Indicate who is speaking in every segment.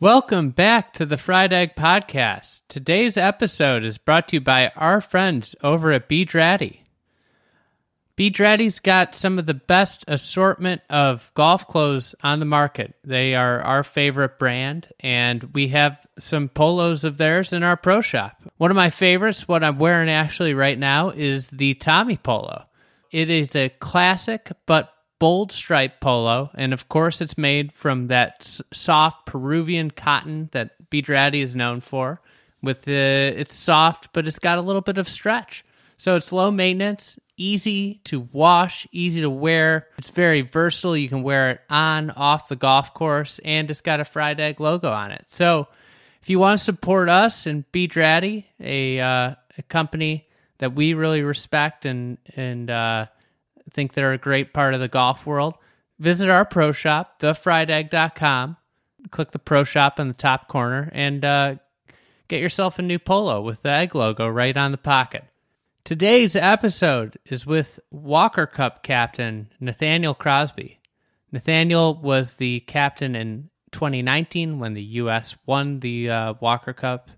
Speaker 1: Welcome back to the Fried Egg Podcast. Today's episode is brought to you by our friends over at B Draddy. B Draddy's got some of the best assortment of golf clothes on the market. They are our favorite brand, and we have some polos of theirs in our pro shop. One of my favorites, what I'm wearing actually right now, is the Tommy Polo. It is a classic but bold stripe polo, and of course, it's made from that s- soft Peruvian cotton that B Draddy is known for. With the, it's soft, but it's got a little bit of stretch, so it's low maintenance, easy to wash, easy to wear. It's very versatile. You can wear it on, off the golf course, and it's got a fried egg logo on it. So, if you want to support us and B Draddy, a uh, a company that we really respect and and uh, think they're a great part of the golf world, visit our pro shop, thefriedegg.com. Click the pro shop in the top corner and uh, get yourself a new polo with the egg logo right on the pocket. Today's episode is with Walker Cup captain Nathaniel Crosby. Nathaniel was the captain in 2019 when the U.S. won the uh, Walker Cup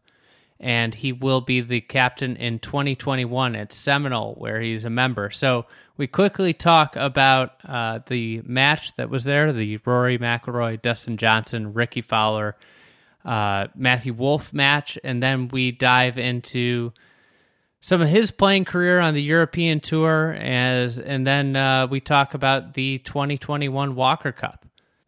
Speaker 1: and he will be the captain in 2021 at Seminole, where he's a member. So we quickly talk about uh, the match that was there: the Rory McIlroy, Dustin Johnson, Rickie Fowler, uh, Matthew Wolff match, and then we dive into some of his playing career on the European Tour, as and then uh, we talk about the 2021 Walker Cup.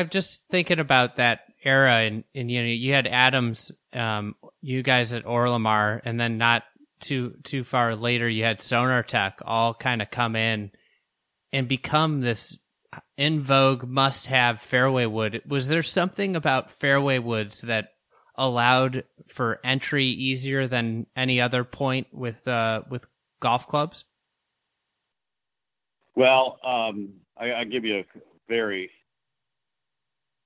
Speaker 1: I'm just thinking about that era, and, and you know, you had Adams, um, you guys at Orlimar, and then not too too far later, you had Sonartec all kind of come in and become this in vogue must have fairway wood. Was there something about fairway woods that allowed for entry easier than any other point with uh with golf clubs?
Speaker 2: Well, um, I, I'll give you a very,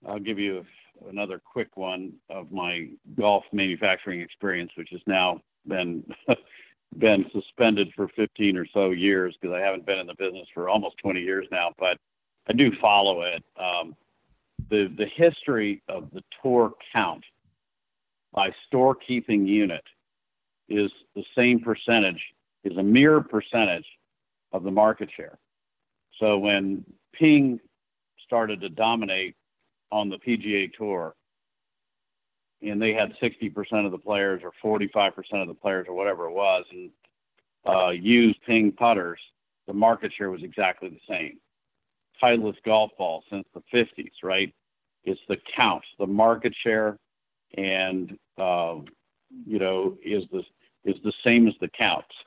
Speaker 2: I'll give you another quick one of my golf manufacturing experience, which has now been been suspended for 15 or so years because I haven't been in the business for almost 20 years now, but I do follow it. Um, the the history of the tour count by store keeping unit is the same percentage, is a mere percentage of the market share. So when Ping started to dominate on the PGA Tour, and they had 60% of the players or 45% of the players or whatever it was, and uh, used Ping putters, the market share was exactly the same. Titleist golf ball since the 50s, right? It's the count, the market share, and uh, you know is the is the same as the count.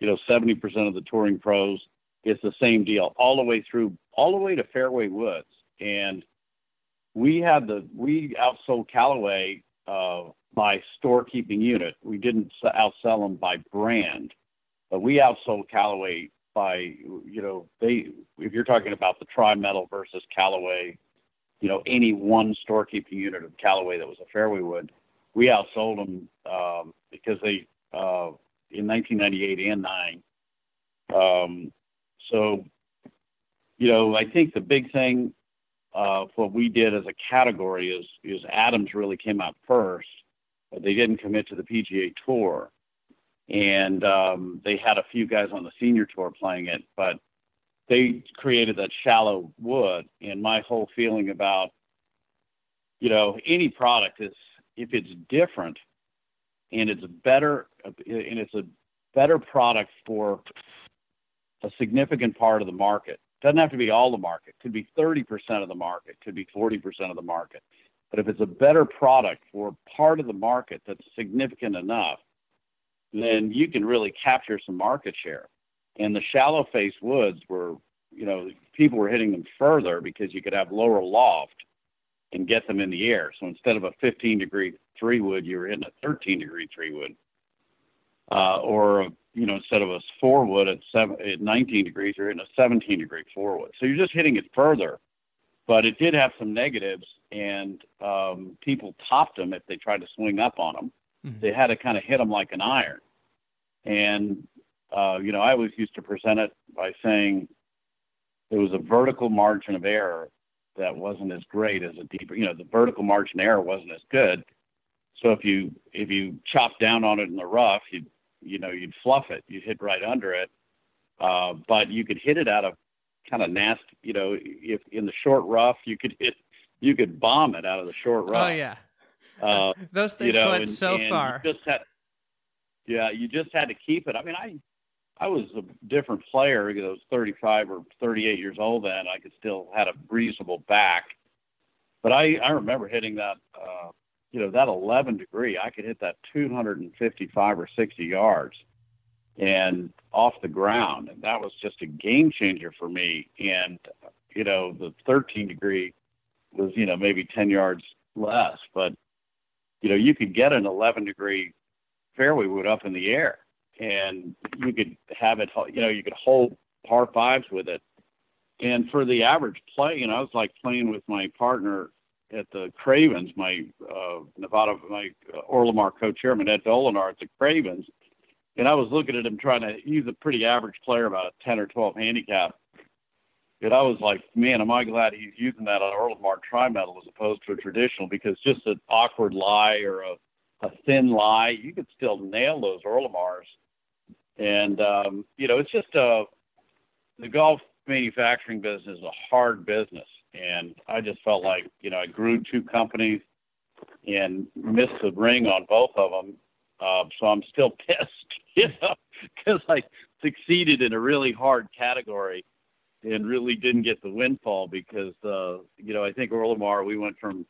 Speaker 2: you know, 70% of the touring pros it's the same deal all the way through, all the way to Fairway Woods. And we had the we outsold Callaway uh, by storekeeping unit. We didn't outsell them by brand, but we outsold Callaway by you know they if you're talking about the tri metal versus Callaway, you know any one storekeeping unit of Callaway that was a Fairway Wood, we outsold them um, because they uh, in 1998 and nine. Um, so, you know, I think the big thing uh, what we did as a category is is Adams really came out first, but they didn't commit to the PGA Tour, and um, they had a few guys on the senior tour playing it, but they created that shallow wood. And my whole feeling about, you know, any product is if it's different and it's better and it's a better product for a significant part of the market. Doesn't have to be all the market. Could be 30% of the market. Could be 40% of the market. But if it's a better product for part of the market that's significant enough, then you can really capture some market share. And the shallow face woods were, you know, people were hitting them further because you could have lower loft and get them in the air. So instead of a 15 degree three wood, you were hitting a 13 degree three wood. Uh, or you know, instead of a four wood at seven at 19 degrees, you're hitting a 17 degree four wood. So you're just hitting it further. But it did have some negatives, and um, people topped them if they tried to swing up on them. Mm-hmm. They had to kind of hit them like an iron. And uh, you know, I always used to present it by saying there was a vertical margin of error that wasn't as great as a deeper. You know, the vertical margin error wasn't as good. So if you if you chop down on it in the rough, you you know you'd fluff it, you'd hit right under it. Uh, but you could hit it out of kind of nasty. You know, if in the short rough, you could hit you could bomb it out of the short oh, rough.
Speaker 1: Oh yeah, uh, those things you know, went and, so
Speaker 2: and
Speaker 1: far.
Speaker 2: just had, yeah, you just had to keep it. I mean, I I was a different player. You know, I was 35 or 38 years old then. I could still had a reasonable back, but I I remember hitting that. Uh, you know that 11 degree, I could hit that 255 or 60 yards, and off the ground, and that was just a game changer for me. And you know the 13 degree was you know maybe 10 yards less, but you know you could get an 11 degree fairway wood up in the air and you could have it, you know, you could hold par fives with it. And for the average play, you know, I was like playing with my partner at the Cravens, my uh, Nevada, my uh, Orlimar co-chairman Ed Dolinar at the Cravens, and I was looking at him trying to. He's a pretty average player, about a 10 or 12 handicap. And I was like, man, am I glad he's using that on Orlimar tri-metal as opposed to a traditional because just an awkward lie or a, a thin lie, you could still nail those Orlimars and um, you know, it's just uh, the golf manufacturing business is a hard business, and I just felt like you know I grew two companies and missed the ring on both of them. Uh, so I'm still pissed, you know, because I succeeded in a really hard category and really didn't get the windfall because uh, you know I think Orlimar we went from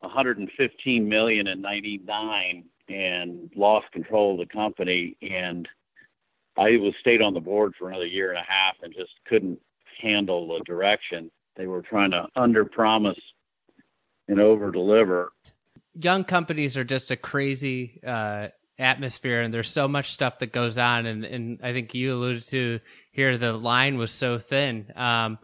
Speaker 2: 115 million in '99 and lost control of the company and I was stayed on the board for another year and a half and just couldn't handle the direction. They were trying to under promise and over deliver.
Speaker 1: Young companies are just a crazy uh, atmosphere, and there's so much stuff that goes on. And, and I think you alluded to here the line was so thin. Um,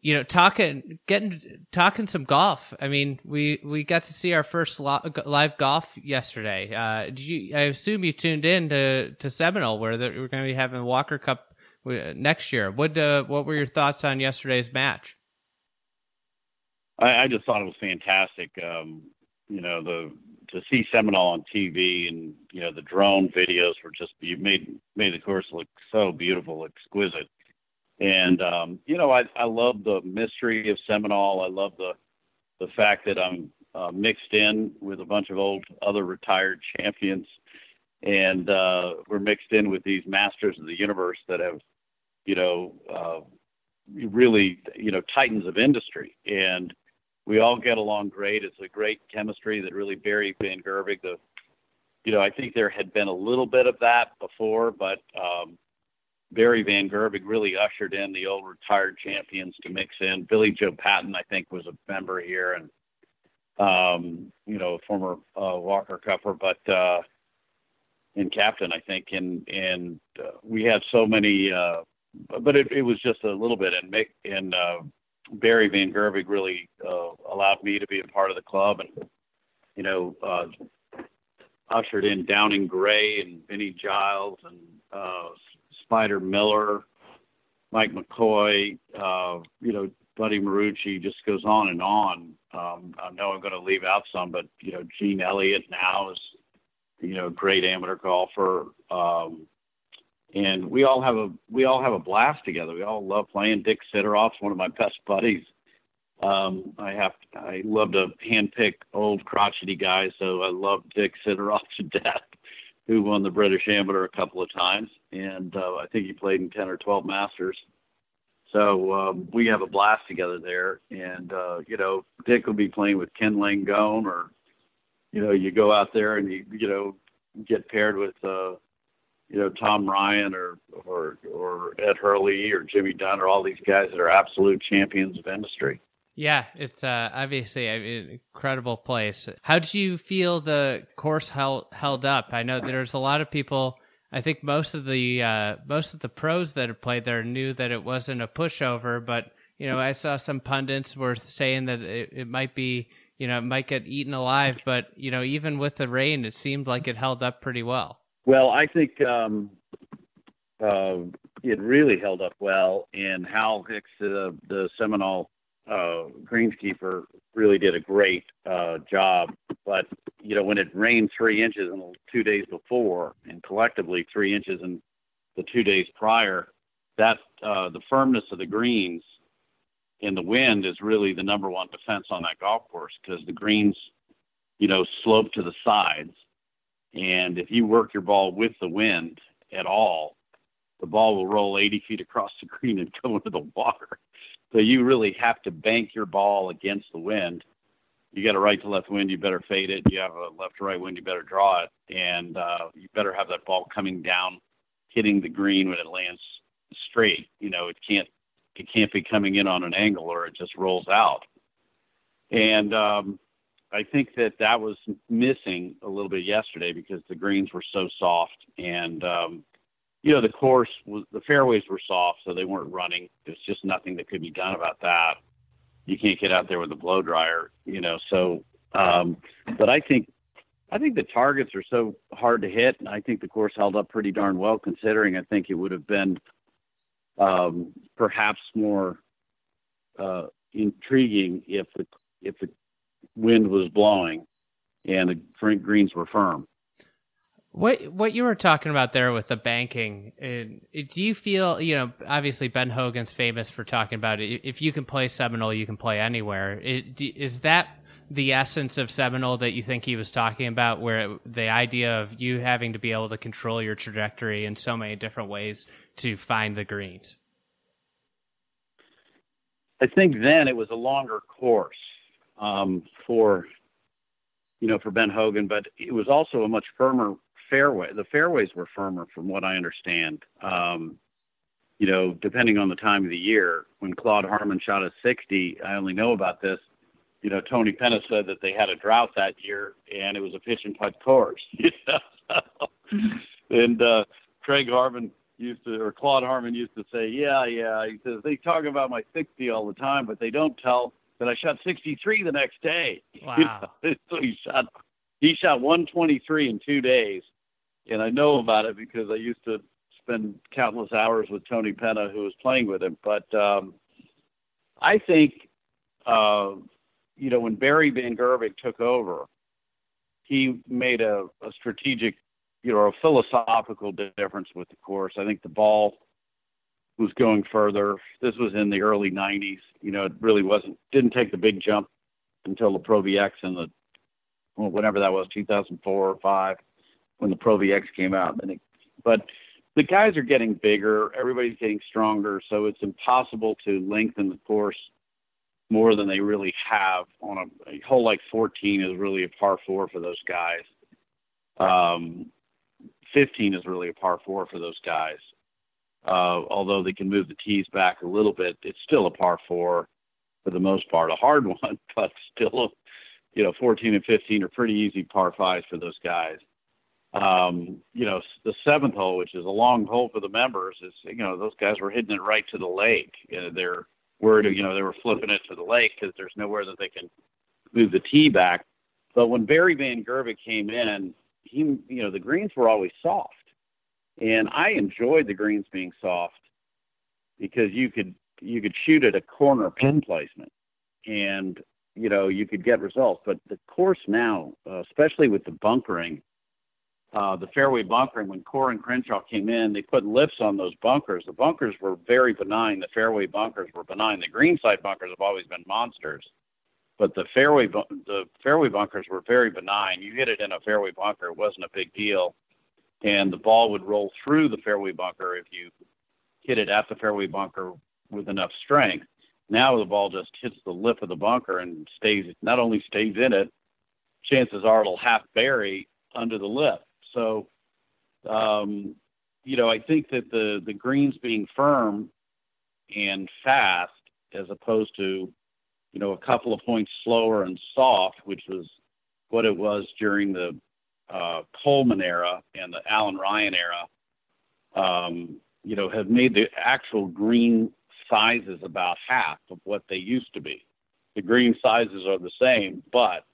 Speaker 1: you know, talking, getting, talking some golf. I mean, we, we got to see our first live golf yesterday. Uh, you, I assume you tuned in to, to Seminole where the, we're going to be having the Walker Cup uh, next year. What, uh, what were your thoughts on yesterday's match?
Speaker 2: I, I just thought it was fantastic. Um, you know, the, to see Seminole on TV and, you know, the drone videos were just, you made, made the course look so beautiful, exquisite and um, you know, I I love the mystery of Seminole. I love the the fact that I'm uh, mixed in with a bunch of old other retired champions, and uh, we're mixed in with these masters of the universe that have, you know, uh, really you know titans of industry, and we all get along great. It's a great chemistry that really Barry Van Gerbig, the you know, I think there had been a little bit of that before, but um, Barry Van Gerbig really ushered in the old retired champions to mix in. Billy Joe Patton, I think, was a member here and, um, you know, a former uh, Walker Cupper, but, uh, and captain, I think. And, and uh, we had so many, uh, but it, it was just a little bit. And Mick and uh, Barry Van Gerbig really uh, allowed me to be a part of the club and, you know, uh, ushered in Downing Gray and Vinnie Giles and uh, Spider Miller, Mike McCoy, uh, you know, Buddy Marucci, just goes on and on. Um, I know I'm going to leave out some, but you know, Gene Elliott now is, you know, a great amateur golfer. Um, and we all have a we all have a blast together. We all love playing. Dick Siderowf's one of my best buddies. Um, I have I love to handpick old crotchety guys, so I love Dick Siderowf to death who won the British Amateur a couple of times, and uh, I think he played in 10 or 12 Masters. So um, we have a blast together there, and uh, you know, Dick will be playing with Ken Langone, or you know, you go out there and you you know get paired with uh, you know Tom Ryan or or or Ed Hurley or Jimmy Dunn or all these guys that are absolute champions of industry.
Speaker 1: Yeah, it's uh, obviously an incredible place. How did you feel the course held held up? I know there's a lot of people. I think most of the uh, most of the pros that have played there knew that it wasn't a pushover, but you know I saw some pundits were saying that it, it might be you know it might get eaten alive, but you know even with the rain, it seemed like it held up pretty well.
Speaker 2: Well, I think um, uh, it really held up well, and Hal Hicks, uh, the Seminole uh, greenskeeper really did a great uh, job. But you know, when it rained three inches in two days before, and collectively three inches in the two days prior, that uh, the firmness of the greens and the wind is really the number one defense on that golf course because the greens, you know, slope to the sides, and if you work your ball with the wind at all, the ball will roll 80 feet across the green and go into the water. So you really have to bank your ball against the wind. You got a right to left wind, you better fade it. You have a left to right wind, you better draw it, and uh, you better have that ball coming down, hitting the green when it lands straight. You know, it can't it can't be coming in on an angle or it just rolls out. And um, I think that that was missing a little bit yesterday because the greens were so soft and um, you know, the course was the fairways were soft, so they weren't running. There's just nothing that could be done about that. You can't get out there with a blow dryer, you know. So, um, but I think I think the targets are so hard to hit, and I think the course held up pretty darn well considering. I think it would have been um, perhaps more uh, intriguing if the if the wind was blowing and the greens were firm.
Speaker 1: What what you were talking about there with the banking, do you feel you know obviously Ben Hogan's famous for talking about it. If you can play Seminole, you can play anywhere. Is that the essence of Seminole that you think he was talking about, where the idea of you having to be able to control your trajectory in so many different ways to find the greens?
Speaker 2: I think then it was a longer course um, for you know for Ben Hogan, but it was also a much firmer fairway. The fairways were firmer, from what I understand. Um, you know, depending on the time of the year, when Claude Harmon shot a 60, I only know about this. You know, Tony Penna said that they had a drought that year, and it was a pitch and putt course. and uh, Craig Harmon used to, or Claude Harmon used to say, "Yeah, yeah." He says they talk about my 60 all the time, but they don't tell that I shot 63 the next day.
Speaker 1: Wow.
Speaker 2: so he shot he shot 123 in two days, and I know about it because I used to spend countless hours with Tony Penna, who was playing with him. But um, I think, uh, you know, when Barry Van Gerbig took over, he made a, a strategic, you know, a philosophical difference with the course. I think the ball was going further. This was in the early 90s. You know, it really wasn't, didn't take the big jump until the Pro VX in the, well, whatever that was, 2004 or 5 when the Pro VX came out. And it, but the guys are getting bigger, everybody's getting stronger, so it's impossible to lengthen the course more than they really have on a, a hole like 14 is really a par four for those guys. Um, 15 is really a par four for those guys. Uh, although they can move the tees back a little bit, it's still a par four for the most part, a hard one, but still, you know, 14 and 15 are pretty easy par fives for those guys um, you know, the seventh hole, which is a long hole for the members, is you know those guys were hitting it right to the lake. You know, they're worried, you know, they were flipping it to the lake because there's nowhere that they can move the tee back. But when Barry Van Gerbig came in, he, you know, the greens were always soft, and I enjoyed the greens being soft because you could you could shoot at a corner pin placement, and you know you could get results. But the course now, uh, especially with the bunkering uh, the fairway bunkering, when Coore and Crenshaw came in, they put lifts on those bunkers. The bunkers were very benign. The fairway bunkers were benign. The greenside bunkers have always been monsters, but the fairway the fairway bunkers were very benign. You hit it in a fairway bunker, it wasn't a big deal, and the ball would roll through the fairway bunker if you hit it at the fairway bunker with enough strength. Now the ball just hits the lip of the bunker and stays. Not only stays in it, chances are it'll half bury under the lip so, um, you know, I think that the the greens being firm and fast, as opposed to, you know, a couple of points slower and soft, which was what it was during the uh, Coleman era and the Allan Ryan era, um, you know, have made the actual green sizes about half of what they used to be. The green sizes are the same, but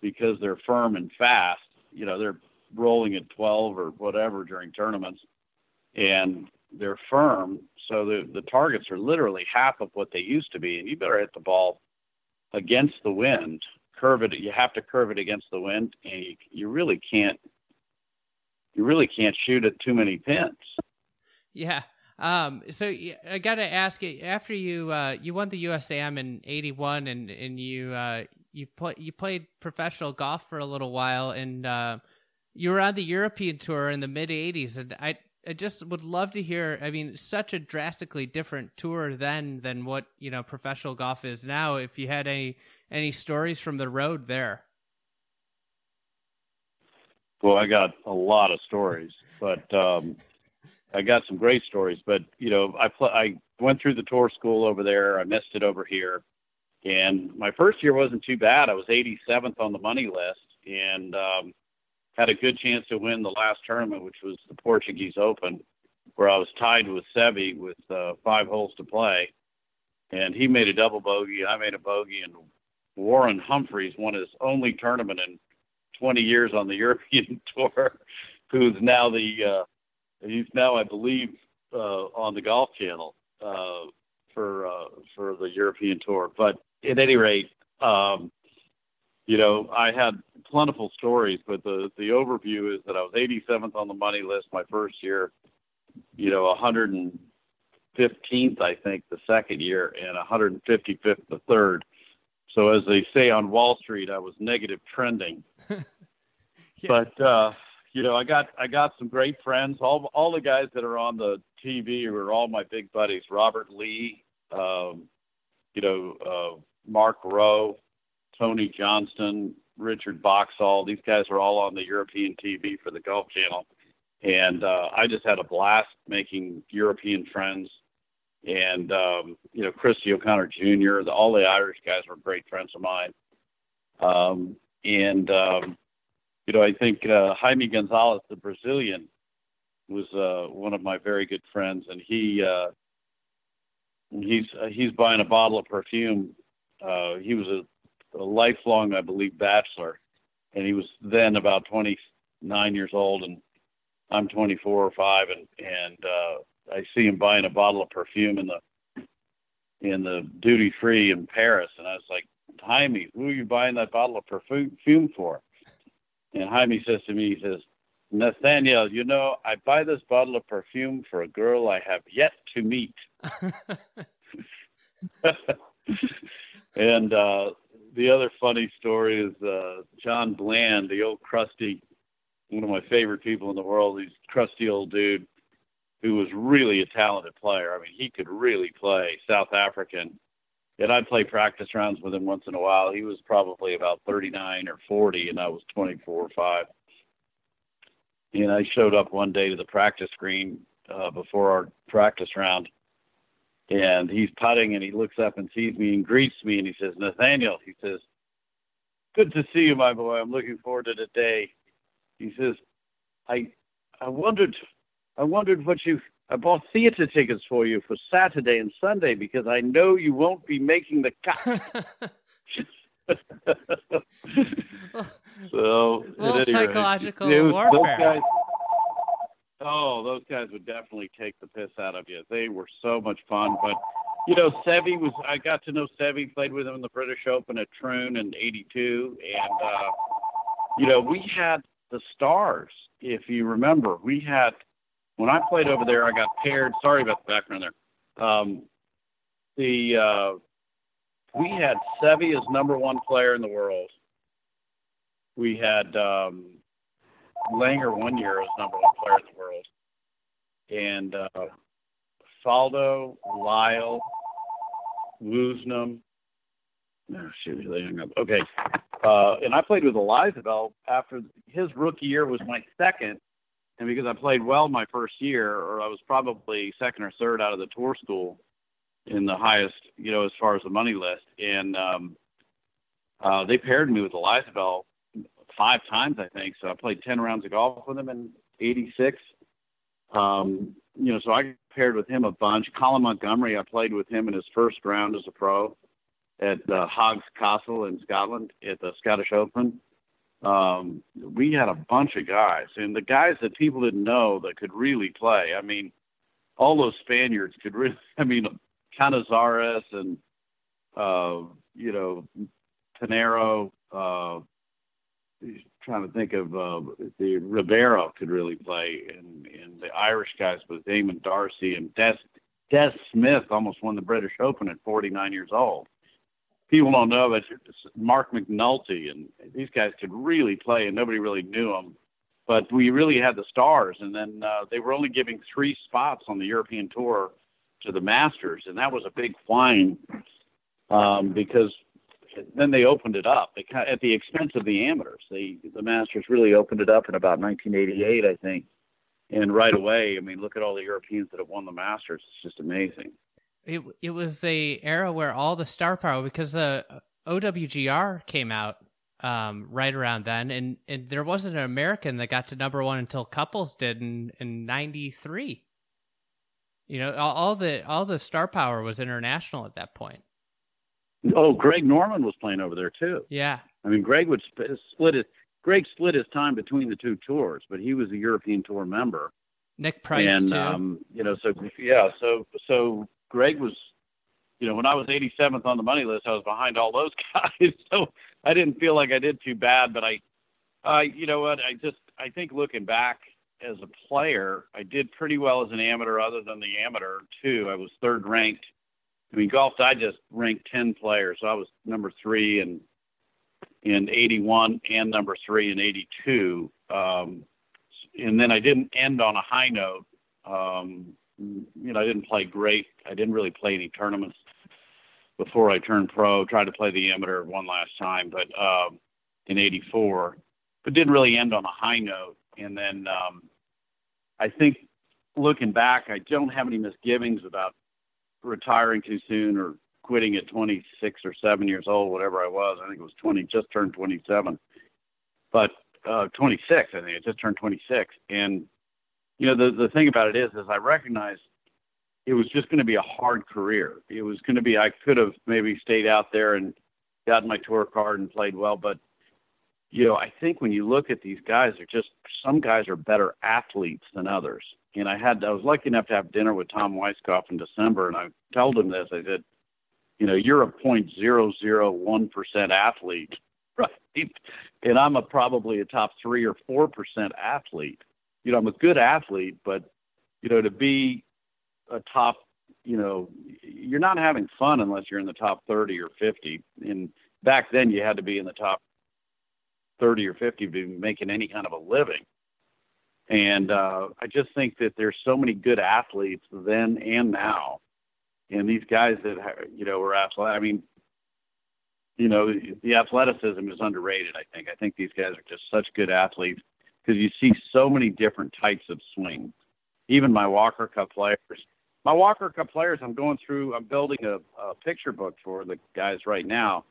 Speaker 2: because they're firm and fast, you know, they're rolling at 12 or whatever during tournaments, and they're firm. So the the targets are literally half of what they used to be, and you better hit the ball against the wind. Curve it. You have to curve it against the wind, and you, you really can't. You really can't shoot at too many pins.
Speaker 1: Yeah. Um, so I got to ask you after you uh, you won the USAM in '81 and and you uh, you play you played professional golf for a little while and uh, you were on the European tour in the mid '80s and I I just would love to hear. I mean, such a drastically different tour then than what you know professional golf is now. If you had any any stories from the road there.
Speaker 2: Well, I got a lot of stories, but um, I got some great stories. But you know, I pl- I went through the tour school over there. I missed it over here, and my first year wasn't too bad. I was 87th on the money list, and um, had a good chance to win the last tournament, which was the Portuguese Open, where I was tied with Seve with uh, five holes to play, and he made a double bogey, I made a bogey, and Warren Humphreys won his only tournament in 20 years on the European Tour, who's now the uh, he's now I believe uh, on the Golf Channel uh, for uh, for the European Tour. But at any rate, um, you know, I had plentiful stories, but the the overview is that I was 87th on the money list my first year, you know, 115th I think the second year, and 155th the third. So as they say on Wall Street, I was negative trending. yeah. But uh, you know, I got I got some great friends. All all the guys that are on the TV were all my big buddies. Robert Lee, um, you know, uh, Mark Roe, Tony Johnstone, Richard Boxall. These guys are all on the European TV for the Golf Channel, and uh, I just had a blast making European friends. And um, you know, Christy O'Connor Jr. The, all the Irish guys were great friends of mine. Um, and um, you know, I think uh, Jaime Gonzalez, the Brazilian, was uh, one of my very good friends, and he uh, he's uh, he's buying a bottle of perfume. Uh, he was a a lifelong, I believe, bachelor, and he was then about 29 years old, and I'm 24 or five, and and uh, I see him buying a bottle of perfume in the in the duty free in Paris, and I was like, Jaime, who are you buying that bottle of perfume for? And Jaime says to me, he says, Nathaniel, you know, I buy this bottle of perfume for a girl I have yet to meet. and uh, the other funny story is uh, John Bland, the old crusty, one of my favorite people in the world. He's crusty old dude who was really a talented player. I mean, he could really play South African. And I'd play practice rounds with him once in a while. He was probably about 39 or 40, and I was 24 or 5. And I showed up one day to the practice green uh, before our practice round, and he's putting and he looks up and sees me and greets me and he says, Nathaniel, he says, Good to see you, my boy. I'm looking forward to the day. He says, I I wondered I wondered what you I bought theater tickets for you for Saturday and Sunday because I know you won't be making the cut. so,
Speaker 1: well, psychological rate, warfare.
Speaker 2: Guys, Oh, those guys would definitely take the piss out of you. They were so much fun. But you know, Seve was I got to know Seve, played with him in the British Open at Troon in eighty two and uh you know, we had the stars, if you remember. We had when I played over there I got paired sorry about the background there. Um the uh we had Seve as number one player in the world. We had um Langer one year as number one player in the world, and uh, Faldo, Lyle, Woosnam. Oh, shoot, they hung up. Okay, uh, and I played with Olazábal after his rookie year was my second, and because I played well my first year, or I was probably second or third out of the tour school in the highest, you know, as far as the money list, and um, uh, they paired me with Olazábal five times, I think. So I played ten rounds of golf with him in '86. Um, you know, so I paired with him a bunch. Colin Montgomerie, I played with him in his first round as a pro at uh, Haggs Castle in Scotland at the Scottish Open um, we had a bunch of guys, and the guys that people didn't know that could really play. I mean, all those Spaniards could really. I mean, Canizares and uh, you know Pinero. Uh, trying to think of uh, the Rivero could really play, and and the Irish guys with Eamonn Darcy and Des Des Smyth almost won the British Open at 49 years old people don't know, but Mark McNulty and these guys could really play, and nobody really knew them. But we really had the stars, and then uh, they were only giving three spots on the European Tour to the Masters, and that was a big whine um, because then they opened it up at the expense of the amateurs. They, the Masters really opened it up in about 1988, I think, and right away, I mean, look at all the Europeans that have won the Masters. It's just amazing
Speaker 1: it it was the era where all the star power because the OWGR came out um, right around then, and and there wasn't an American that got to number one until Couples did in in '93. You know, all, all, the all the star power was international at that point.
Speaker 2: Oh, Greg Norman was playing over there too.
Speaker 1: Yeah,
Speaker 2: I mean, Greg would sp- split his Greg split his time between the two tours, but he was a European Tour member.
Speaker 1: Nick Price
Speaker 2: and,
Speaker 1: too.
Speaker 2: Um, you know, so yeah, so so Greg was, you know, when I was 87th on the money list, I was behind all those guys. So I didn't feel like I did too bad. But I, I, you know what? I just, I think looking back as a player, I did pretty well as an amateur, other than the amateur too. I was third ranked. I mean, golf I just ranked 10 players. So I was number three in in 81 and number three in 82. Um, and then I didn't end on a high note. Um, you know, I didn't play great. I didn't really play any tournaments before I turned pro. Tried to play the amateur one last time, but um, in '84, but didn't really end on a high note. And then um, I think looking back, I don't have any misgivings about retiring too soon or quitting at 26 or 7 years old, whatever I was. I think it was 20, just turned 27, but uh, 26. I think I just turned 26, and you know, the the thing about it is, is I recognized it was just going to be a hard career. It was going to be I could have maybe stayed out there and gotten my tour card and played well, but you know, I think when you look at these guys, they're just some guys are better athletes than others. And I had I was lucky enough to have dinner with Tom Weiskopf in December, and I told him this. I said, you know, you're a point zero zero one percent athlete, right? And I'm a probably a top three or four percent athlete you know, I'm a good athlete, but you know, to be a top, you know, you're not having fun unless you're in the top 30 or 50. And back then, you had to be in the top 30 or 50 to be making any kind of a living. And uh, I just think that there's so many good athletes then and now, and these guys that you know are athletic. I mean, you know, the athleticism is underrated. I think. I think these guys are just such good athletes because you see so many different types of swing. Even my Walker Cup players, my Walker Cup players, I'm going through. I'm building a, a picture book for the guys right now,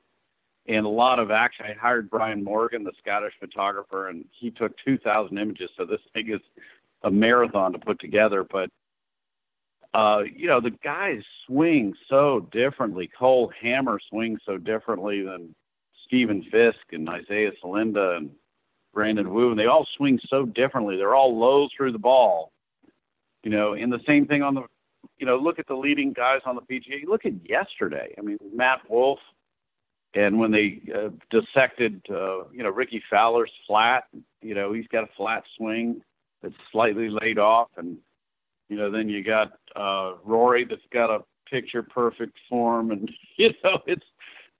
Speaker 2: and a lot of action. I hired Brian Morgan, the Scottish photographer, and he took 2,000 images. So this thing is a marathon to put together. But uh, you know, the guys swing so differently. Cole Hammer swings so differently than Steven Fisk and Isaiah Salinda and Brandon Wu, and they all swing so differently. They're all low through the ball, you know. And the same thing on the, you know, look at the leading guys on the PGA. Look at yesterday. I mean, Matt Wolff, and when they uh, dissected, uh, you know, Rickie Fowler's flat. You know, he's got a flat swing that's slightly laid off, and you know, then you got uh, Rory that's got a picture perfect form, and you know, it's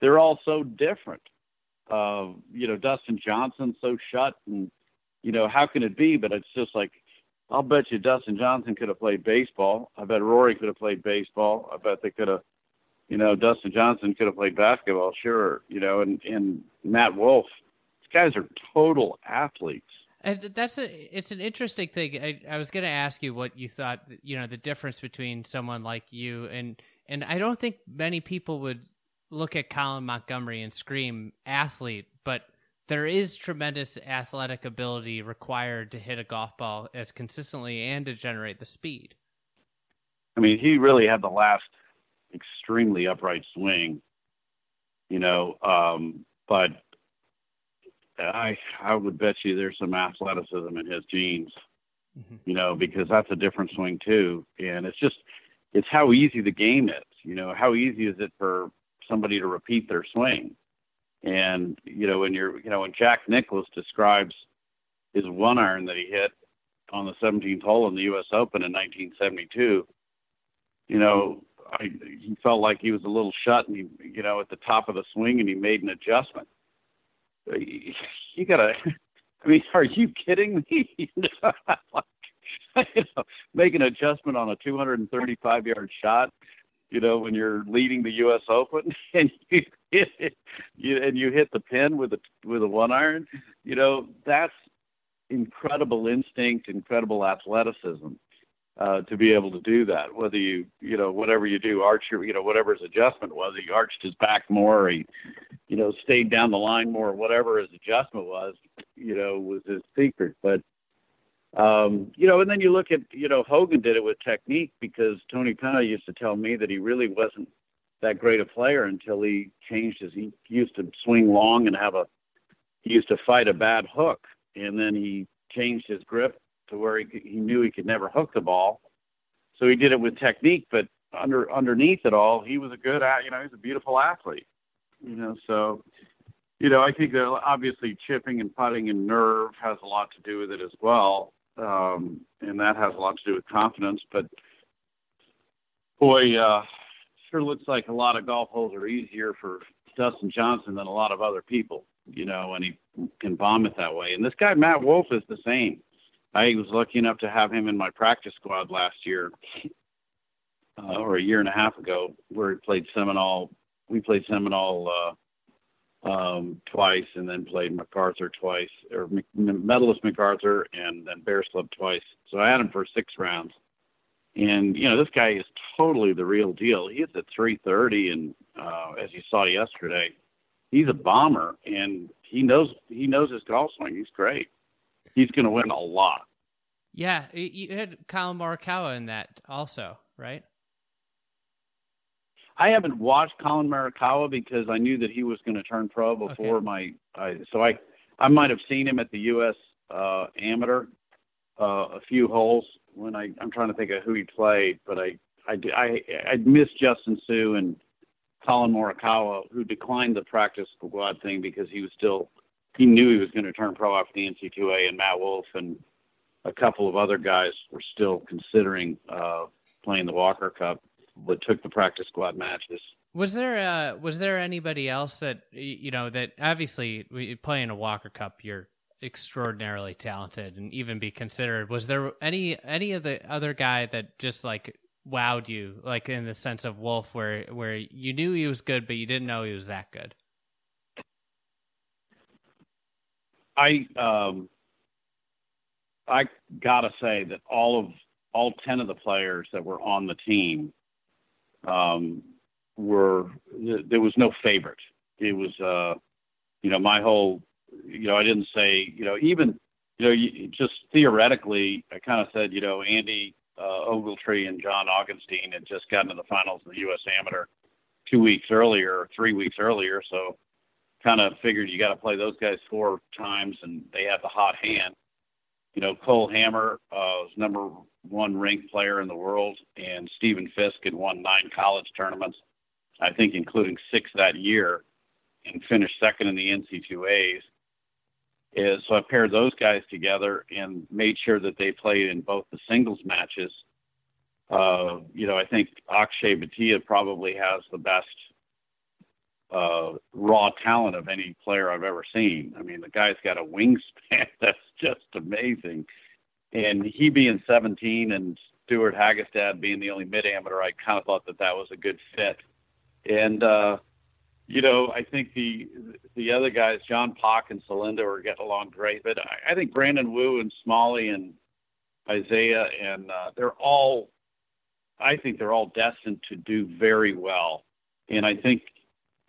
Speaker 2: they're all so different uh, you know, Dustin Johnson so shut and, you know, how can it be? But it's just like, I'll bet you Dustin Johnson could have played baseball. I bet Rory could have played baseball. I bet they could have, you know, Dustin Johnson could have played basketball, sure, you know, and, and Matt Wolff. These guys are total athletes.
Speaker 1: And that's a it's an interesting thing. I, I was going to ask you what you thought, you know, the difference between someone like you and and I don't think many people would look at Colin Montgomerie and scream athlete, but there is tremendous athletic ability required to hit a golf ball as consistently and to generate the speed.
Speaker 2: I mean, he really had the last extremely upright swing, you know, um, but I I would bet you there's some athleticism in his genes, mm-hmm. you know, because that's a different swing too, and it's just it's how easy the game is. You know, how easy is it for somebody to repeat their swing? And you know, when you're you know when Jack Nicklaus describes his one iron that he hit on the 17th hole in the U.S. Open in 1972, you know, I, he felt like he was a little shut, and he, you know, at the top of the swing, and he made an adjustment you gotta. I mean, are you kidding me? you know, make an adjustment on a 235 yard shot. You know, when you're leading the U.S. Open and you you, and you hit the pin with a with a one iron. You know, that's incredible instinct, incredible athleticism uh, to be able to do that. Whether you, you know, whatever you do, arch your, you know, whatever his adjustment was, he arched his back more, he, you know, stayed down the line more, whatever his adjustment was, you know, was his secret. But, um, you know, and then you look at, you know, Hogan did it with technique because Tony Penna used to tell me that he really wasn't that great a player until he changed his, he used to swing long and have a, he used to fight a bad hook. And then he changed his grip to where he he knew he could never hook the ball. So he did it with technique, but under underneath it all, he was a good, you know, he's a beautiful athlete. You know, so you know, I think that obviously chipping and putting and nerve has a lot to do with it as well, um, and that has a lot to do with confidence. But boy, uh, sure looks like a lot of golf holes are easier for Dustin Johnson than a lot of other people. You know, and he can bomb it that way. And this guy Matt Wolff is the same. I was lucky enough to have him in my practice squad last year, uh, or a year and a half ago, where he played Seminole. We played Seminole uh, um, twice, and then played MacArthur twice, or medalist MacArthur, and then Bears Club twice. So I had him for six rounds. And you know, this guy is totally the real deal. He hits at 330, and uh, as you saw yesterday, he's a bomber, and he knows he knows his golf swing. He's great he's going to win a lot.
Speaker 1: Yeah, you had Collin Morikawa in that also, right?
Speaker 2: I haven't watched Collin Morikawa because I knew that he was going to turn pro before okay. my. I, so I, I might have seen him at the U.S. Uh, Amateur uh, a few holes when I. I'm trying to think of who he played, but I, I, I, I missed Justin Suh and Collin Morikawa, who declined the practice squad thing because he was still he knew he was going to turn pro after the NC2A, and Matt Wolff and a couple of other guys were still considering uh, playing the Walker Cup, but took the practice squad matches.
Speaker 1: Was there uh, was there anybody else that you know that obviously playing a Walker Cup, you're extraordinarily talented and even be considered. Was there any any of the other guy that just like wowed you, like in the sense of Wolff, where where you knew he was good, but you didn't know he was that good?
Speaker 2: I um, I gotta say that all of all ten of the players that were on the team um, were there was no favorite. It was uh, you know my whole you know I didn't say you know even you know you, just theoretically I kind of said you know Andy uh, Ogletree and John Augenstein had just gotten to the finals of the U.S. Amateur two weeks earlier or three weeks earlier, so kind of figured you got to play those guys four times, and they have the hot hand. You know, Cole Hammer uh, was number one ranked player in the world, and Steven Fisk had won nine college tournaments, I think, including six that year, and finished second in the NC2As. Is so I paired those guys together and made sure that they played in both the singles matches. Uh, you know, I think Akshay Bhatia probably has the best uh, raw talent of any player I've ever seen. I mean, the guy's got a wingspan that's just amazing. And he being 17 and Stewart Hagestad being the only mid amateur, I kind of thought that that was a good fit. And, uh, you know, I think the the other guys, John Pak and Salinda, are getting along great. But I, I think Brandon Wu and Smalley and Isaiah and uh, they're all, I think they're all destined to do very well. And I think,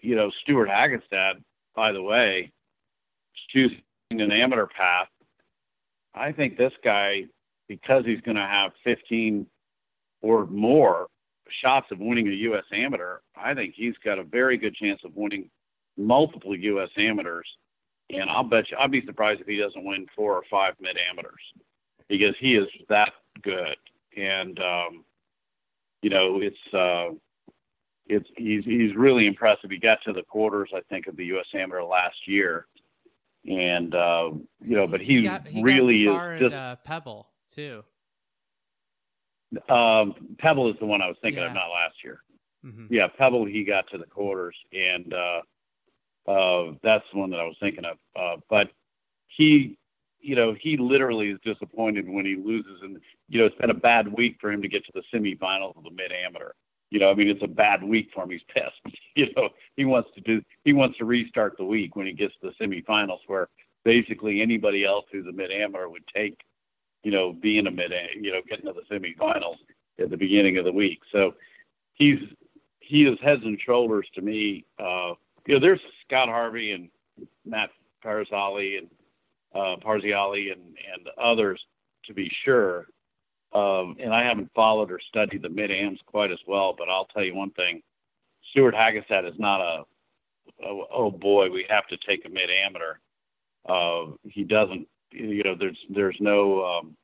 Speaker 2: you know, Stewart Hagestad, by the way, choosing an amateur path. I think this guy, because he's going to have 15 or more shots of winning a U.S. amateur, I think he's got a very good chance of winning multiple U.S. amateurs. And I'll bet you, I'd be surprised if he doesn't win four or five mid amateurs because he is that good. And, um, you know, it's, uh, it's, he's, he's really impressive. He got to the quarters, I think, of the U.S. amateur last year. And, uh, you know, but he, he, got, he really is just,
Speaker 1: uh, Pebble too.
Speaker 2: Um, Pebble is the one I was thinking yeah. of, not last year. Mm-hmm. Yeah, Pebble, he got to the quarters, and uh, uh, that's the one that I was thinking of. Uh, but he, you know, he literally is disappointed when he loses, and you know, it's been a bad week for him to get to the semifinals of the mid amateur. You know, I mean, it's a bad week for him. He's pissed. You know, he wants to do, he wants to restart the week when he gets to the semifinals, where basically anybody else who's a mid amateur would take you know, being a mid, you know, getting to the semifinals at the beginning of the week. So he's he is heads and shoulders to me. Uh, you know, there's Scott Harvey and Matt Parziale and uh, Parziale and and others to be sure. Um, and I haven't followed or studied the mid ams quite as well, but I'll tell you one thing: Stewart Hagestad is not a, a oh boy, we have to take a mid amateur. Uh, he doesn't you know, there's there's no. Um,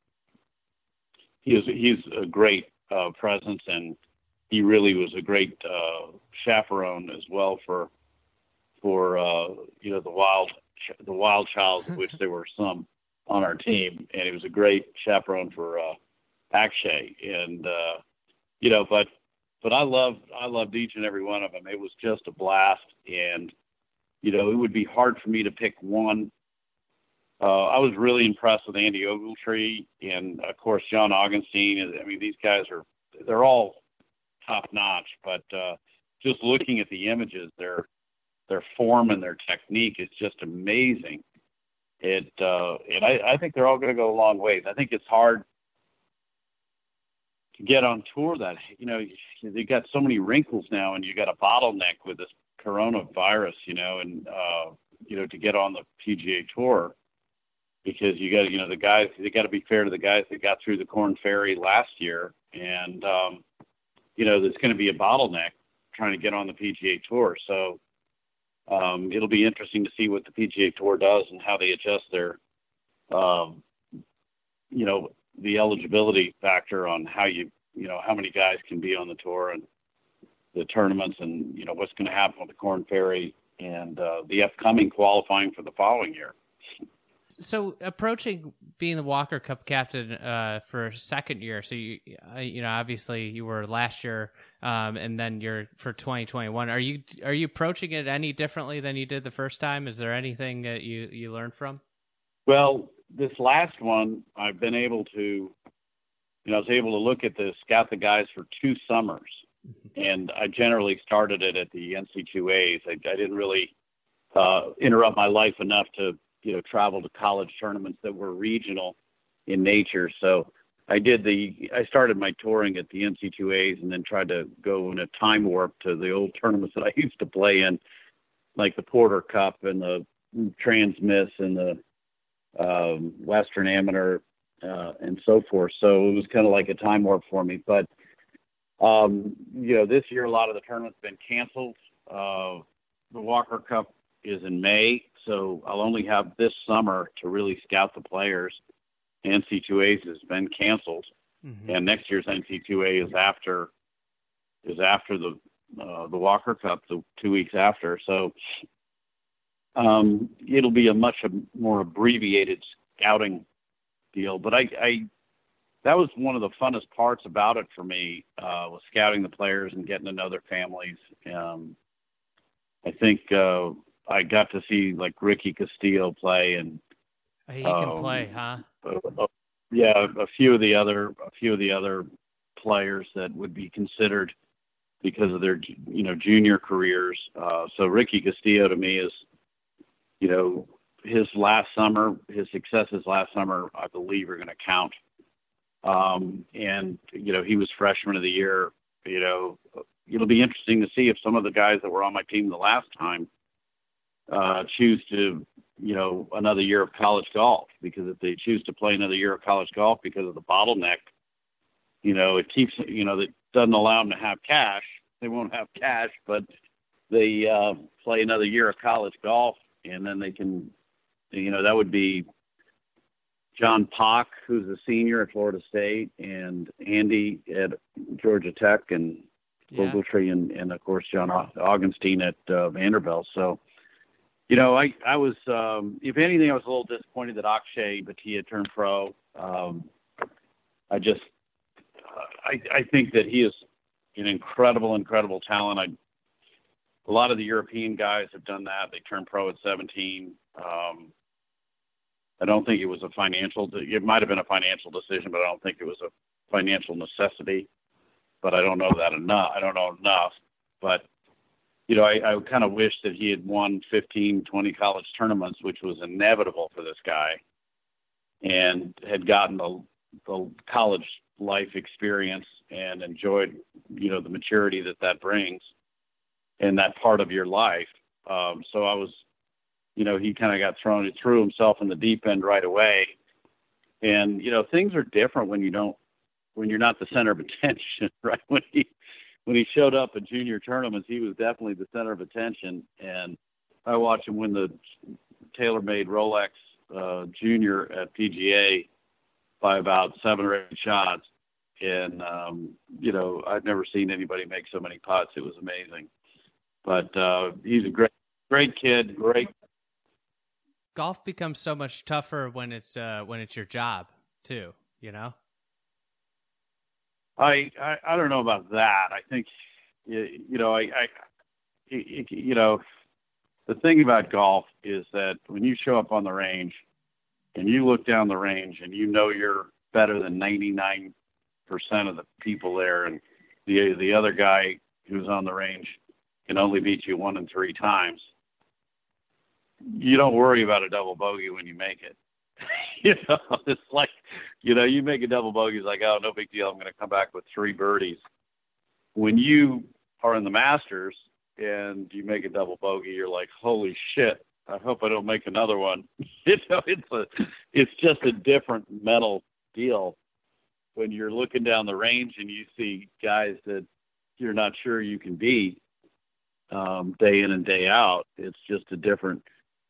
Speaker 2: he is he's a great uh, presence, and he really was a great uh, chaperone as well for for uh, you know the wild the wild child, which there were some on our team, and he was a great chaperone for uh, Akshay, and uh, you know, but but I loved I loved each and every one of them. It was just a blast, and you know, it would be hard for me to pick one uh, I was really impressed with Andy Ogletree and of course John Augenstein. I mean, these guys are they're all top notch, but uh, just looking at the images, their their form and their technique is just amazing. It uh, and I, I think they're all going to go a long ways. I think it's hard to get on tour. That you know they got so many wrinkles now, and you got a bottleneck with this coronavirus. You know, and uh, you know to get on the PGA Tour because you got you know the guys they got to be fair to the guys that got through the Korn Ferry last year, and um, you know there's going to be a bottleneck trying to get on the PGA Tour. So um, it'll be interesting to see what the PGA Tour does and how they adjust their, um, you know, the eligibility factor on how you you know how many guys can be on the tour and the tournaments and you know what's going to happen with the Korn Ferry and uh, the upcoming qualifying for the following year
Speaker 1: so approaching being the Walker Cup captain uh, for second year, so you uh, you know obviously you were last year, um, and then you're for 2021. Are you are you approaching it any differently than you did the first time? Is there anything that you you learned from?
Speaker 2: Well, this last one, I've been able to, you know, I was able to look at the scout the guys for two summers, mm-hmm. and I generally started it at the NCAAs. I, I didn't really uh, interrupt my life enough to you know travel to college tournaments that were regional in nature. So I did the I started my touring at the NCAAs and then tried to go in a time warp to the old tournaments that I used to play in, like the Porter Cup and the Trans-Miss and the um, Western Amateur uh, and so forth. So it was kind of like a time warp for me. But um, you know, this year a lot of the tournaments have been canceled. Uh, the Walker Cup is in May, so I'll only have this summer to really scout the players. NCAAs has been canceled, mm-hmm. and next year's NCAA is after is after the uh, the Walker Cup, the two weeks after. So um, it'll be a much more abbreviated scouting deal. But I, I that was one of the funnest parts about it for me uh, was scouting the players and getting to know their families. Um, I think uh, I got to see like Ricky Castillo play and
Speaker 1: he can um, play, huh?
Speaker 2: Uh, uh, yeah, a few of the other a few of the other players that would be considered because of their you know junior careers. Uh, so Ricky Castillo to me is, you know, his last summer, his successes last summer, I believe, are going to count. Um, and you know, he was freshman of the year. You know, it'll be interesting to see if some of the guys that were on my team the last time uh, choose to, you know, another year of college golf. Because if they choose to play another year of college golf because of the bottleneck, you know, it keeps, you know, that doesn't allow them to have cash. They won't have cash, but they uh, play another year of college golf, and then they can, you know, that would be John Pak, who's a senior at Florida State, and Andy at Georgia Tech, and yeah. Ogletree, and, and of course John Augenstein at uh, Vanderbilt. So, you know, I I was, um, if anything, I was a little disappointed that Akshay Bhatia turned pro. Um, I just, I I think that he is an incredible, incredible talent. A lot of the European guys have done that. They turned pro at 17. Um, I don't think it was a financial. It might have been a financial decision, but I don't think it was a financial necessity. But I don't know that enough. I don't know enough. But you know, I, I kind of wish that he had won 15, 20 college tournaments, which was inevitable for this guy, and had gotten the, the college life experience and enjoyed, you know, the maturity that that brings in that part of your life. Um, so I was you know, he kind of got thrown, he threw himself in the deep end right away. And, you know, things are different when you don't, when you're not the center of attention, right? When he, when he showed up at junior tournaments, he was definitely the center of attention. And I watched him win the TaylorMade Rolex uh, Junior at PGA by about seven or eight shots. And, um, you know, I've never seen anybody make so many putts. It was amazing. But uh, he's a great, great kid, great
Speaker 1: golf becomes so much tougher when it's uh, when it's your job too. You know.
Speaker 2: I, I I don't know about that. I think you, you know I, I you know the thing about golf is that when you show up on the range and you look down the range and you know you're better than 99% of the people there and the the other guy who's on the range can only beat you one in three times you don't worry about a double bogey when you make it. you know, it's like, you know, you make a double bogey, it's like, oh, no big deal. I'm going to come back with three birdies. When you are in the Masters and you make a double bogey, you're like, holy shit. I hope I don't make another one. you know, it's a, it's just a different mental deal when you're looking down the range and you see guys that you're not sure you can beat um, day in and day out. It's just a different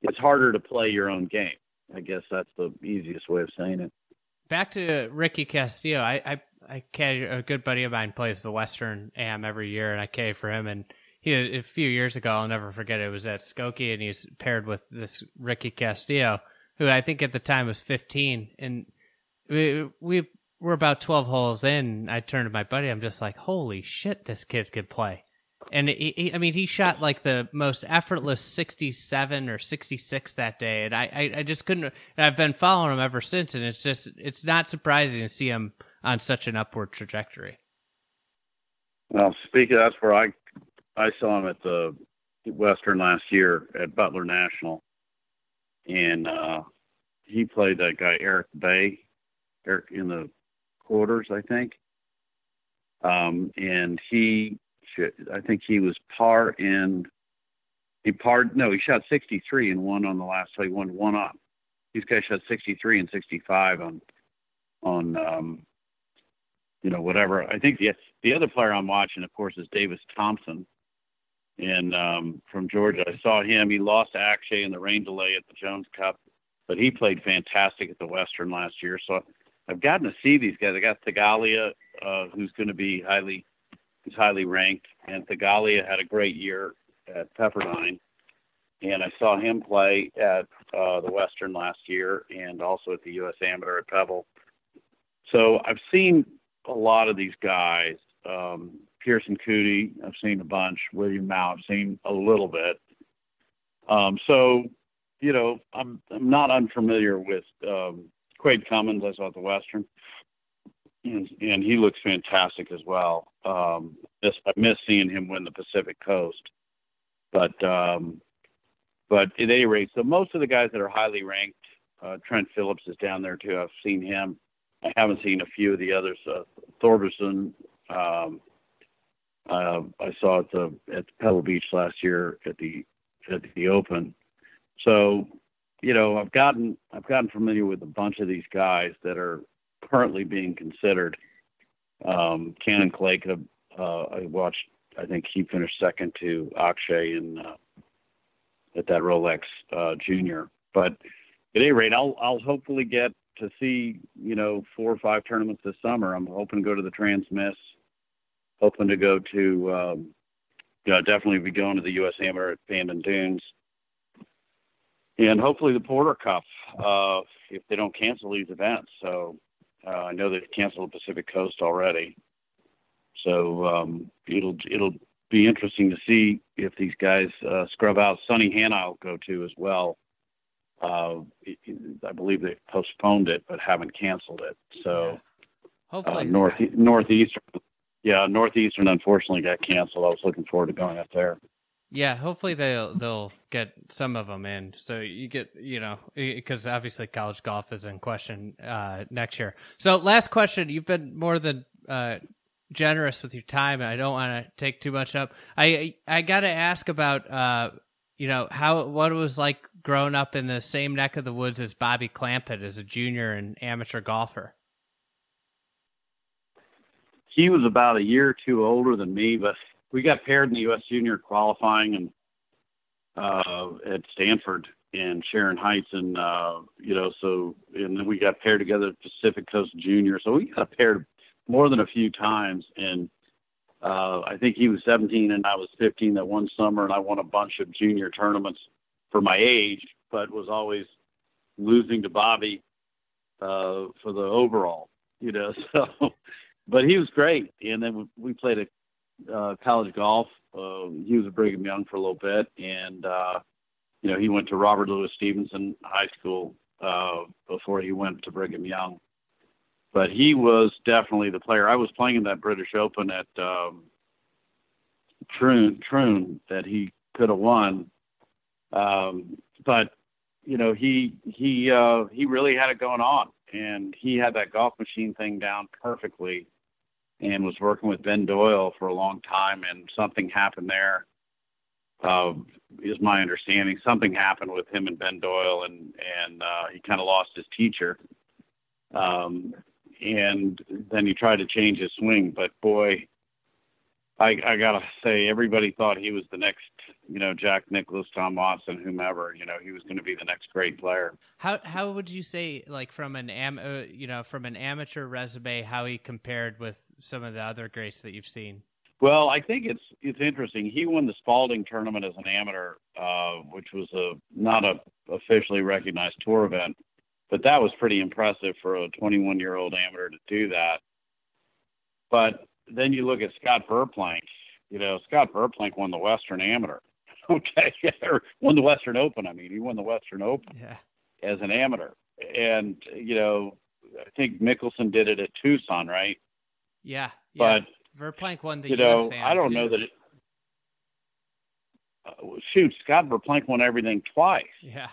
Speaker 2: it's harder to play your own game. I guess that's the easiest way of saying it.
Speaker 1: Back to Ricky Castillo. I I, I a good buddy of mine plays the Western Am every year, and I caddy for him. And he a few years ago, I'll never forget it. Was at Skokie, and he's paired with this Ricky Castillo, who I think at the time was 15, and we we were about 12 holes in. I turned to my buddy. I'm just like, holy shit, this kid could play and he, he, I mean, he shot like the most effortless 67 or 66 that day, and I, I, I just couldn't. I've been following him ever since, and it's just, it's not surprising to see him on such an upward trajectory.
Speaker 2: Well, speaking, that's where I, I saw him at the Western last year at Butler National, and uh, he played that guy Eric Bae, Eric in the quarters, I think. Um, and he I think he was par in he par no he shot 63 and one on the last so he won one up. These guys shot 63 and 65 on on um, you know whatever. I think the the other player I'm watching, of course, is Davis Thompson, and um, from Georgia. I saw him. He lost to Akshay in the rain delay at the Jones Cup, but he played fantastic at the Western last year. So I've gotten to see these guys. I got Theegala, uh, who's going to be highly He's highly ranked, and Theegala had a great year at Pepperdine. And I saw him play at uh, the Western last year and also at the U.S. Amateur at Pebble. So I've seen a lot of these guys. Um, Pierceson Coody, I've seen a bunch. William Mouw, I've seen a little bit. Um, so, you know, I'm I'm not unfamiliar with um, Quade Cummins. I saw at the Western and, he looks fantastic as well. Um, I miss seeing him win the Pacific Coast. But um, but at any rate, so most of the guys that are highly ranked, uh, Trent Phillips is down there too. I've seen him. I haven't seen a few of the others. Uh, Thorbjornsen, um, uh, I saw at the at Pebble Beach last year at the at the Open. So, you know, I've gotten I've gotten familiar with a bunch of these guys that are currently being considered. Um, Canon Claycomb uh, I watched. I think he finished second to Akshay in uh, at that Rolex uh, Junior. But at any rate, I'll I'll hopefully get to see you know four or five tournaments this summer. I'm hoping to go to the Transmiss, hoping to go to um, you know definitely be going to the U.S. Amateur at Bandon Dunes, and hopefully the Porter Cup uh, if they don't cancel these events. So uh, I know they've canceled the Pacific Coast already. So um, it'll it'll be interesting to see if these guys uh, scrub out. Sunnehanna will go to as well. Uh, I believe they've postponed it but haven't canceled it. So
Speaker 1: hopefully
Speaker 2: uh, north northeastern, yeah, northeastern unfortunately got canceled. I was looking forward to going up there.
Speaker 1: Yeah, hopefully they'll they'll get some of them in. So you get you know because obviously college golf is in question uh, next year. So last question, you've been more than uh, generous with your time, and I don't want to take too much up. I I got to ask about uh, you know how what it was like growing up in the same neck of the woods as Bobby Clampett as a junior and amateur golfer.
Speaker 2: He was about a year or two older than me, but we got paired in the U.S. Junior qualifying and uh, at Stanford and Sharon Heights, and uh, you know, so and then we got paired together at Pacific Coast Junior. So we got paired more than a few times, and uh, I think he was 17 and I was 15 that one summer, and I won a bunch of junior tournaments for my age, but was always losing to Bobby uh, for the overall, you know. So, but he was great, and then we played a uh, college golf. Uh, he was at Brigham Young for a little bit, and uh, you know he went to Robert Louis Stevenson High School uh, before he went to Brigham Young but he was definitely the player. I was playing in that British Open at um, Troon, Troon that he could have won, um, but you know he he uh, he really had it going on, and he had that golf machine thing down perfectly, and was working with Ben Doyle for a long time, and something happened there. Uh, is my understanding something happened with him and Ben Doyle, and and uh, he kind of lost his teacher. Um, and then he tried to change his swing. But boy, I, I gotta say, everybody thought he was the next, you know, Jack Nicklaus, Tom Watson, whomever. You know, he was going to be the next great player.
Speaker 1: How how would you say, like from an am, uh, you know, from an amateur resume, how he compared with some of the other greats that you've seen?
Speaker 2: Well, I think it's it's interesting. He won the Spalding tournament as an amateur, uh, which was a not a officially recognized tour event but that was pretty impressive for a 21 year old amateur to do that. But then you look at Scott Verplank. You know, Scott Verplank won the Western Amateur. Okay, or won the Western Open. I mean, he won the Western Open
Speaker 1: yeah.
Speaker 2: as an amateur. And you know, I think Mickelson did it at Tucson, right?
Speaker 1: Yeah,
Speaker 2: yeah. But
Speaker 1: Verplank won the.
Speaker 2: You know, I don't too. know that. It, uh, shoot, Scott Verplank won everything twice.
Speaker 1: Yeah.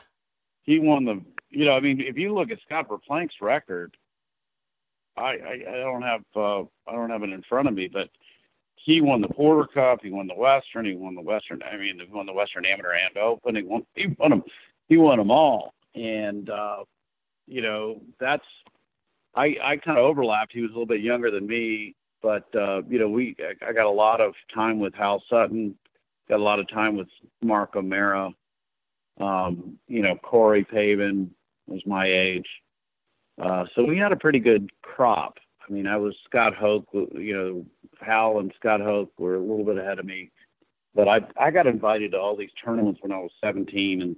Speaker 2: He won the you know, I mean, if you look at Scott Verplank's record, I, I, I don't have uh, I don't have it in front of me, but he won the Porter Cup, he won the Western, he won the Western. I mean, he won the Western Amateur and Open. He won he won them he won them all, and uh, you know that's I I kind of overlapped. He was a little bit younger than me, but uh, you know we I got a lot of time with Hal Sutton, got a lot of time with Mark O'Meara. Um, you know, Corey Pavin, was my age. Uh, so we had a pretty good crop. I mean, I was Scott Hoch, you know, Hal and Scott Hoch were a little bit ahead of me, but I I got invited to all these tournaments when I was 17 and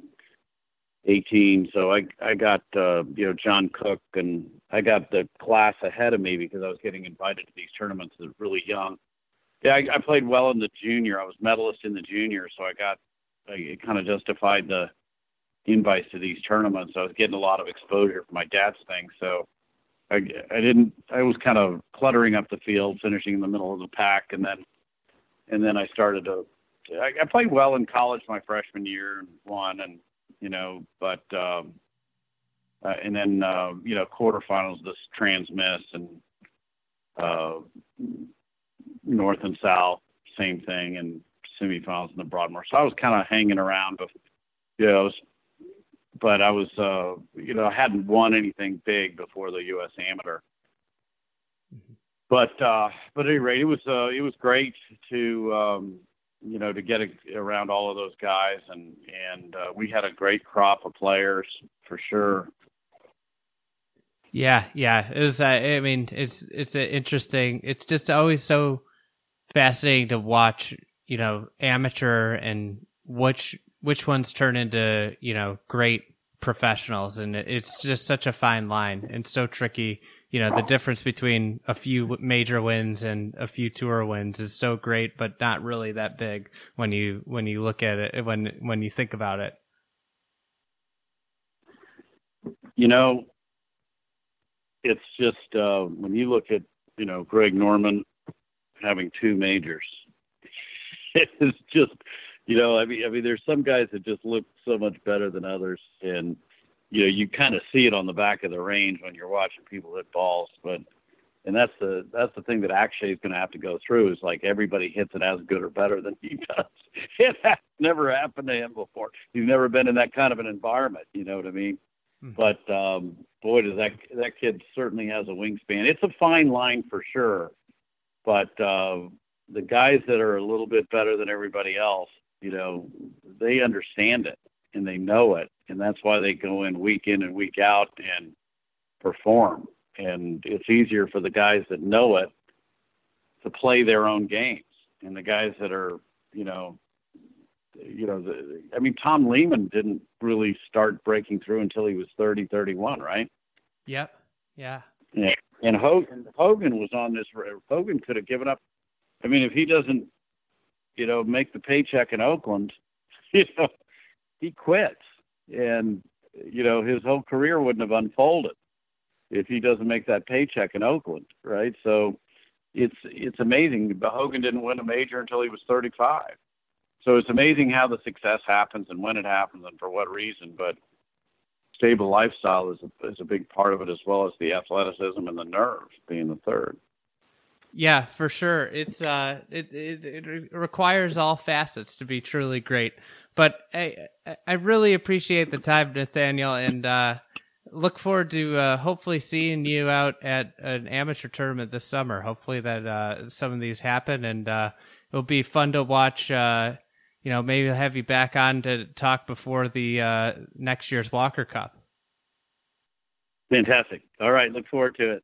Speaker 2: 18. So I I got uh, you know John Cook and I got the class ahead of me because I was getting invited to these tournaments as really young. Yeah, I, I played well in the junior. I was medalist in the junior, so I got I, it kind of justified the invites to these tournaments. I was getting a lot of exposure for my dad's thing, so I, I didn't. I was kind of cluttering up the field, finishing in the middle of the pack, and then and then I started to. I, I played well in college my freshman year and won, and you know, but um, uh, and then uh, you know quarterfinals this Trans-Miss and uh, North and South same thing and semifinals in the Broadmoor. So I was kind of hanging around, but you know, was, but I was uh, you know I hadn't won anything big before the U.S. Amateur. Mm-hmm. But uh, but at any rate, it was uh, it was great to um, you know to get a, around all of those guys and and uh, we had a great crop of players for sure.
Speaker 1: Yeah, yeah. It was. Uh, I mean, it's it's interesting. It's just always so fascinating to watch. You know, amateur and which which ones turn into you know great professionals, and it's just such a fine line and so tricky. You know, the difference between a few major wins and a few tour wins is so great, but not really that big when you when you look at it when when you think about it.
Speaker 2: You know, it's just uh, when you look at you know Greg Norman having two majors, it's just you know I mean I mean there's some guys that just look so much better than others, and you know you kind of see it on the back of the range when you're watching people hit balls, but and that's the that's the thing that Akshay is going to have to go through is like everybody hits it as good or better than he does. It has never happened to him before. He's never been in that kind of an environment. You know what I mean? Mm-hmm. But um, boy, does that that kid certainly has a wingspan. It's a fine line for sure. But uh, the guys that are a little bit better than everybody else, you know, they understand it and they know it, and that's why they go in week in and week out and perform. And it's easier for the guys that know it to play their own games, and the guys that are, you know, you know, the, I mean, Tom Lehman didn't really start breaking through until he was 30, 31, right?
Speaker 1: Yep. Yeah.
Speaker 2: Yeah. And Hogan, Hogan was on this. Hogan could have given up. I mean, if he doesn't, you know, make the paycheck in Oakland, you know, he quits, and you know his whole career wouldn't have unfolded if he doesn't make that paycheck in Oakland, right? So it's it's amazing. Hogan didn't win a major until he was 35. So it's amazing how the success happens and when it happens and for what reason. But stable lifestyle is a, is a big part of it, as well as the athleticism and the nerve being the third.
Speaker 1: Yeah, for sure. It's uh, it, it, it requires all facets to be truly great. But I I really appreciate the time, Nathaniel, and uh, look forward to uh, hopefully seeing you out at an amateur tournament this summer. Hopefully that uh, some of these happen, and uh, it'll be fun to watch uh, you know, maybe I'll have you back on to talk before the uh, next year's Walker Cup.
Speaker 2: Fantastic. All right. Look forward to it.